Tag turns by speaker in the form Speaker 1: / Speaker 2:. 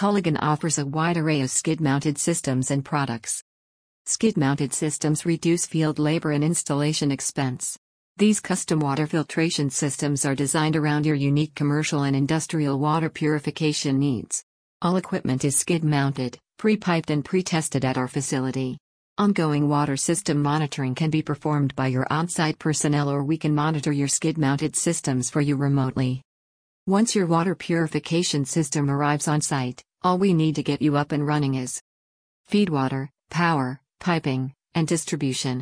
Speaker 1: Culligan offers a wide array of skid mounted systems and products. Skid mounted systems reduce field labor and installation expense. These custom water filtration systems are designed around your unique commercial and industrial water purification needs. All equipment is skid mounted, pre piped, and pre tested at our facility. Ongoing water system monitoring can be performed by your on site personnel, or we can monitor your skid mounted systems for you remotely. Once your water purification system arrives on site, all we need to get you up and running is feed water, power, piping, and distribution.